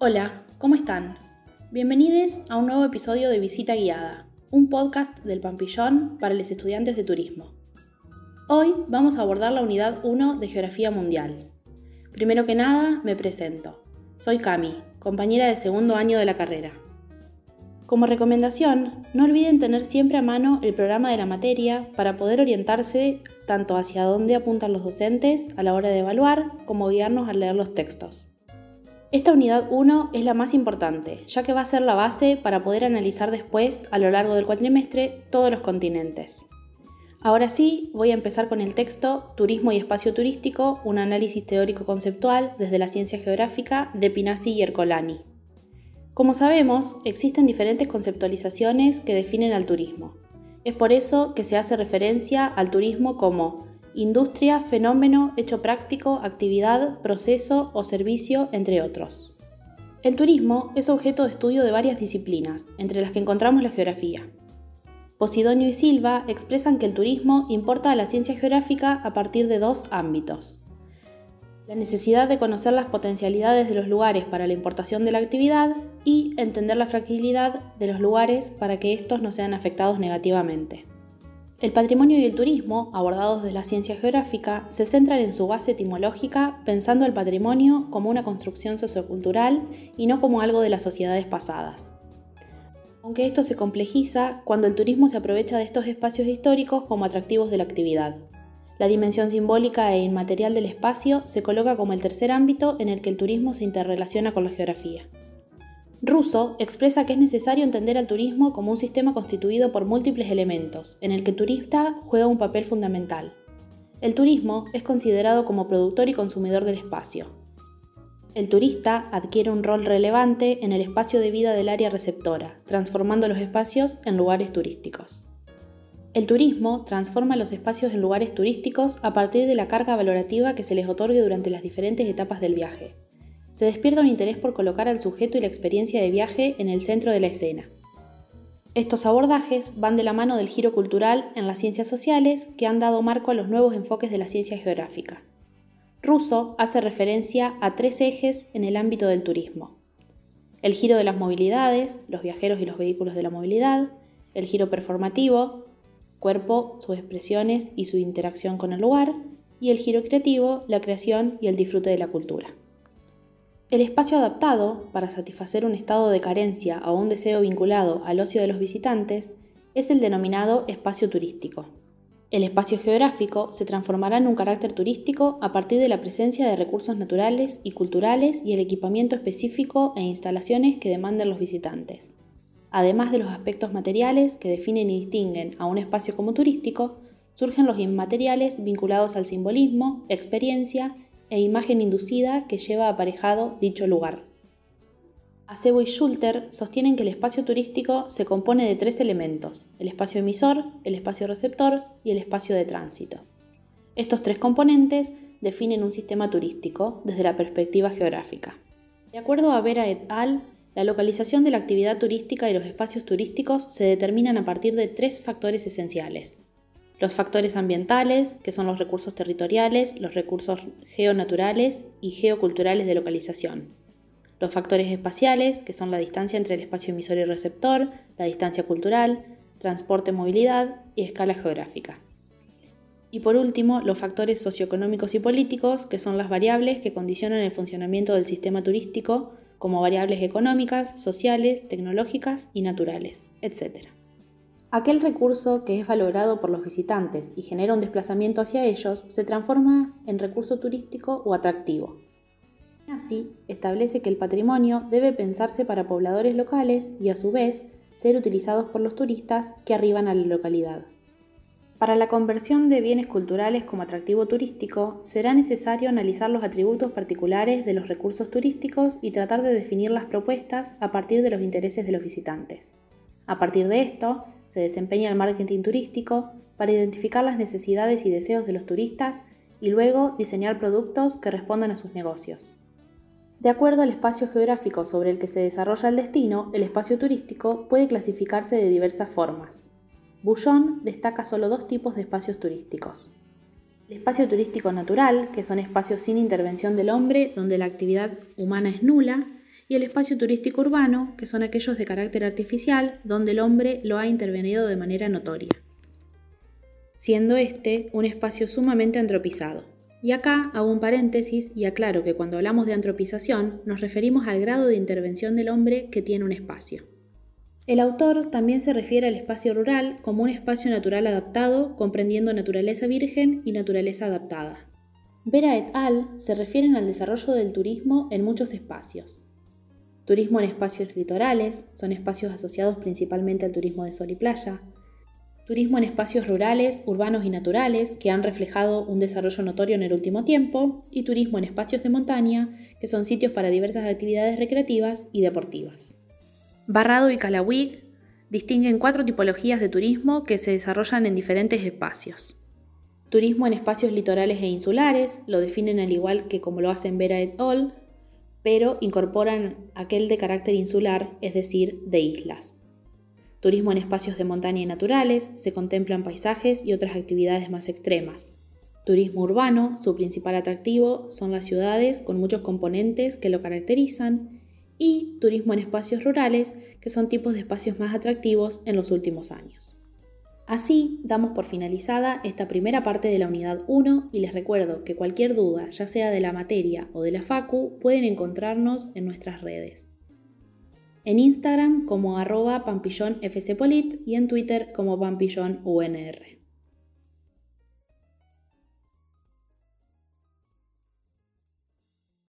Hola, ¿cómo están? Bienvenidos a un nuevo episodio de Visita Guiada, un podcast del Pampillón para los estudiantes de turismo. Hoy vamos a abordar la unidad 1 de Geografía Mundial. Primero que nada, me presento. Soy Cami, compañera de segundo año de la carrera. Como recomendación, no olviden tener siempre a mano el programa de la materia para poder orientarse tanto hacia dónde apuntan los docentes a la hora de evaluar como guiarnos al leer los textos. Esta unidad 1 es la más importante, ya que va a ser la base para poder analizar después, a lo largo del cuatrimestre, todos los continentes. Ahora sí, voy a empezar con el texto Turismo y Espacio Turístico, un análisis teórico conceptual desde la ciencia geográfica de Pinasi y Ercolani. Como sabemos, existen diferentes conceptualizaciones que definen al turismo. Es por eso que se hace referencia al turismo como industria, fenómeno, hecho práctico, actividad, proceso o servicio, entre otros. El turismo es objeto de estudio de varias disciplinas, entre las que encontramos la geografía. Posidonio y Silva expresan que el turismo importa a la ciencia geográfica a partir de dos ámbitos. La necesidad de conocer las potencialidades de los lugares para la importación de la actividad y entender la fragilidad de los lugares para que estos no sean afectados negativamente. El patrimonio y el turismo, abordados desde la ciencia geográfica, se centran en su base etimológica pensando el patrimonio como una construcción sociocultural y no como algo de las sociedades pasadas. Aunque esto se complejiza cuando el turismo se aprovecha de estos espacios históricos como atractivos de la actividad. La dimensión simbólica e inmaterial del espacio se coloca como el tercer ámbito en el que el turismo se interrelaciona con la geografía. Russo expresa que es necesario entender al turismo como un sistema constituido por múltiples elementos, en el que el turista juega un papel fundamental. El turismo es considerado como productor y consumidor del espacio. El turista adquiere un rol relevante en el espacio de vida del área receptora, transformando los espacios en lugares turísticos. El turismo transforma los espacios en lugares turísticos a partir de la carga valorativa que se les otorgue durante las diferentes etapas del viaje se despierta un interés por colocar al sujeto y la experiencia de viaje en el centro de la escena. Estos abordajes van de la mano del giro cultural en las ciencias sociales que han dado marco a los nuevos enfoques de la ciencia geográfica. Russo hace referencia a tres ejes en el ámbito del turismo. El giro de las movilidades, los viajeros y los vehículos de la movilidad, el giro performativo, cuerpo, sus expresiones y su interacción con el lugar, y el giro creativo, la creación y el disfrute de la cultura. El espacio adaptado, para satisfacer un estado de carencia o un deseo vinculado al ocio de los visitantes, es el denominado espacio turístico. El espacio geográfico se transformará en un carácter turístico a partir de la presencia de recursos naturales y culturales y el equipamiento específico e instalaciones que demanden los visitantes. Además de los aspectos materiales que definen y distinguen a un espacio como turístico, surgen los inmateriales vinculados al simbolismo, experiencia e imagen inducida que lleva aparejado dicho lugar. Acebo y Schulter sostienen que el espacio turístico se compone de tres elementos, el espacio emisor, el espacio receptor y el espacio de tránsito. Estos tres componentes definen un sistema turístico desde la perspectiva geográfica. De acuerdo a Vera et al., la localización de la actividad turística y los espacios turísticos se determinan a partir de tres factores esenciales. Los factores ambientales, que son los recursos territoriales, los recursos geonaturales y geoculturales de localización. Los factores espaciales, que son la distancia entre el espacio emisor y receptor, la distancia cultural, transporte, movilidad y escala geográfica. Y por último, los factores socioeconómicos y políticos, que son las variables que condicionan el funcionamiento del sistema turístico, como variables económicas, sociales, tecnológicas y naturales, etc. Aquel recurso que es valorado por los visitantes y genera un desplazamiento hacia ellos se transforma en recurso turístico o atractivo. Así, establece que el patrimonio debe pensarse para pobladores locales y a su vez ser utilizados por los turistas que arriban a la localidad. Para la conversión de bienes culturales como atractivo turístico, será necesario analizar los atributos particulares de los recursos turísticos y tratar de definir las propuestas a partir de los intereses de los visitantes. A partir de esto, se desempeña el marketing turístico para identificar las necesidades y deseos de los turistas y luego diseñar productos que respondan a sus negocios. De acuerdo al espacio geográfico sobre el que se desarrolla el destino, el espacio turístico puede clasificarse de diversas formas. Bouillon destaca solo dos tipos de espacios turísticos. El espacio turístico natural, que son espacios sin intervención del hombre, donde la actividad humana es nula, y el espacio turístico urbano, que son aquellos de carácter artificial, donde el hombre lo ha intervenido de manera notoria, siendo este un espacio sumamente antropizado. Y acá hago un paréntesis y aclaro que cuando hablamos de antropización nos referimos al grado de intervención del hombre que tiene un espacio. El autor también se refiere al espacio rural como un espacio natural adaptado, comprendiendo naturaleza virgen y naturaleza adaptada. Vera et al. se refieren al desarrollo del turismo en muchos espacios. Turismo en espacios litorales, son espacios asociados principalmente al turismo de sol y playa. Turismo en espacios rurales, urbanos y naturales, que han reflejado un desarrollo notorio en el último tiempo. Y turismo en espacios de montaña, que son sitios para diversas actividades recreativas y deportivas. Barrado y Calawig distinguen cuatro tipologías de turismo que se desarrollan en diferentes espacios. Turismo en espacios litorales e insulares, lo definen al igual que como lo hacen Vera et al., pero incorporan aquel de carácter insular, es decir, de islas. Turismo en espacios de montaña y naturales, se contemplan paisajes y otras actividades más extremas. Turismo urbano, su principal atractivo son las ciudades con muchos componentes que lo caracterizan, y turismo en espacios rurales, que son tipos de espacios más atractivos en los últimos años. Así damos por finalizada esta primera parte de la unidad 1 y les recuerdo que cualquier duda, ya sea de la materia o de la FACU, pueden encontrarnos en nuestras redes. En Instagram como arroba pampillonfcpolit y en Twitter como pampillonunr.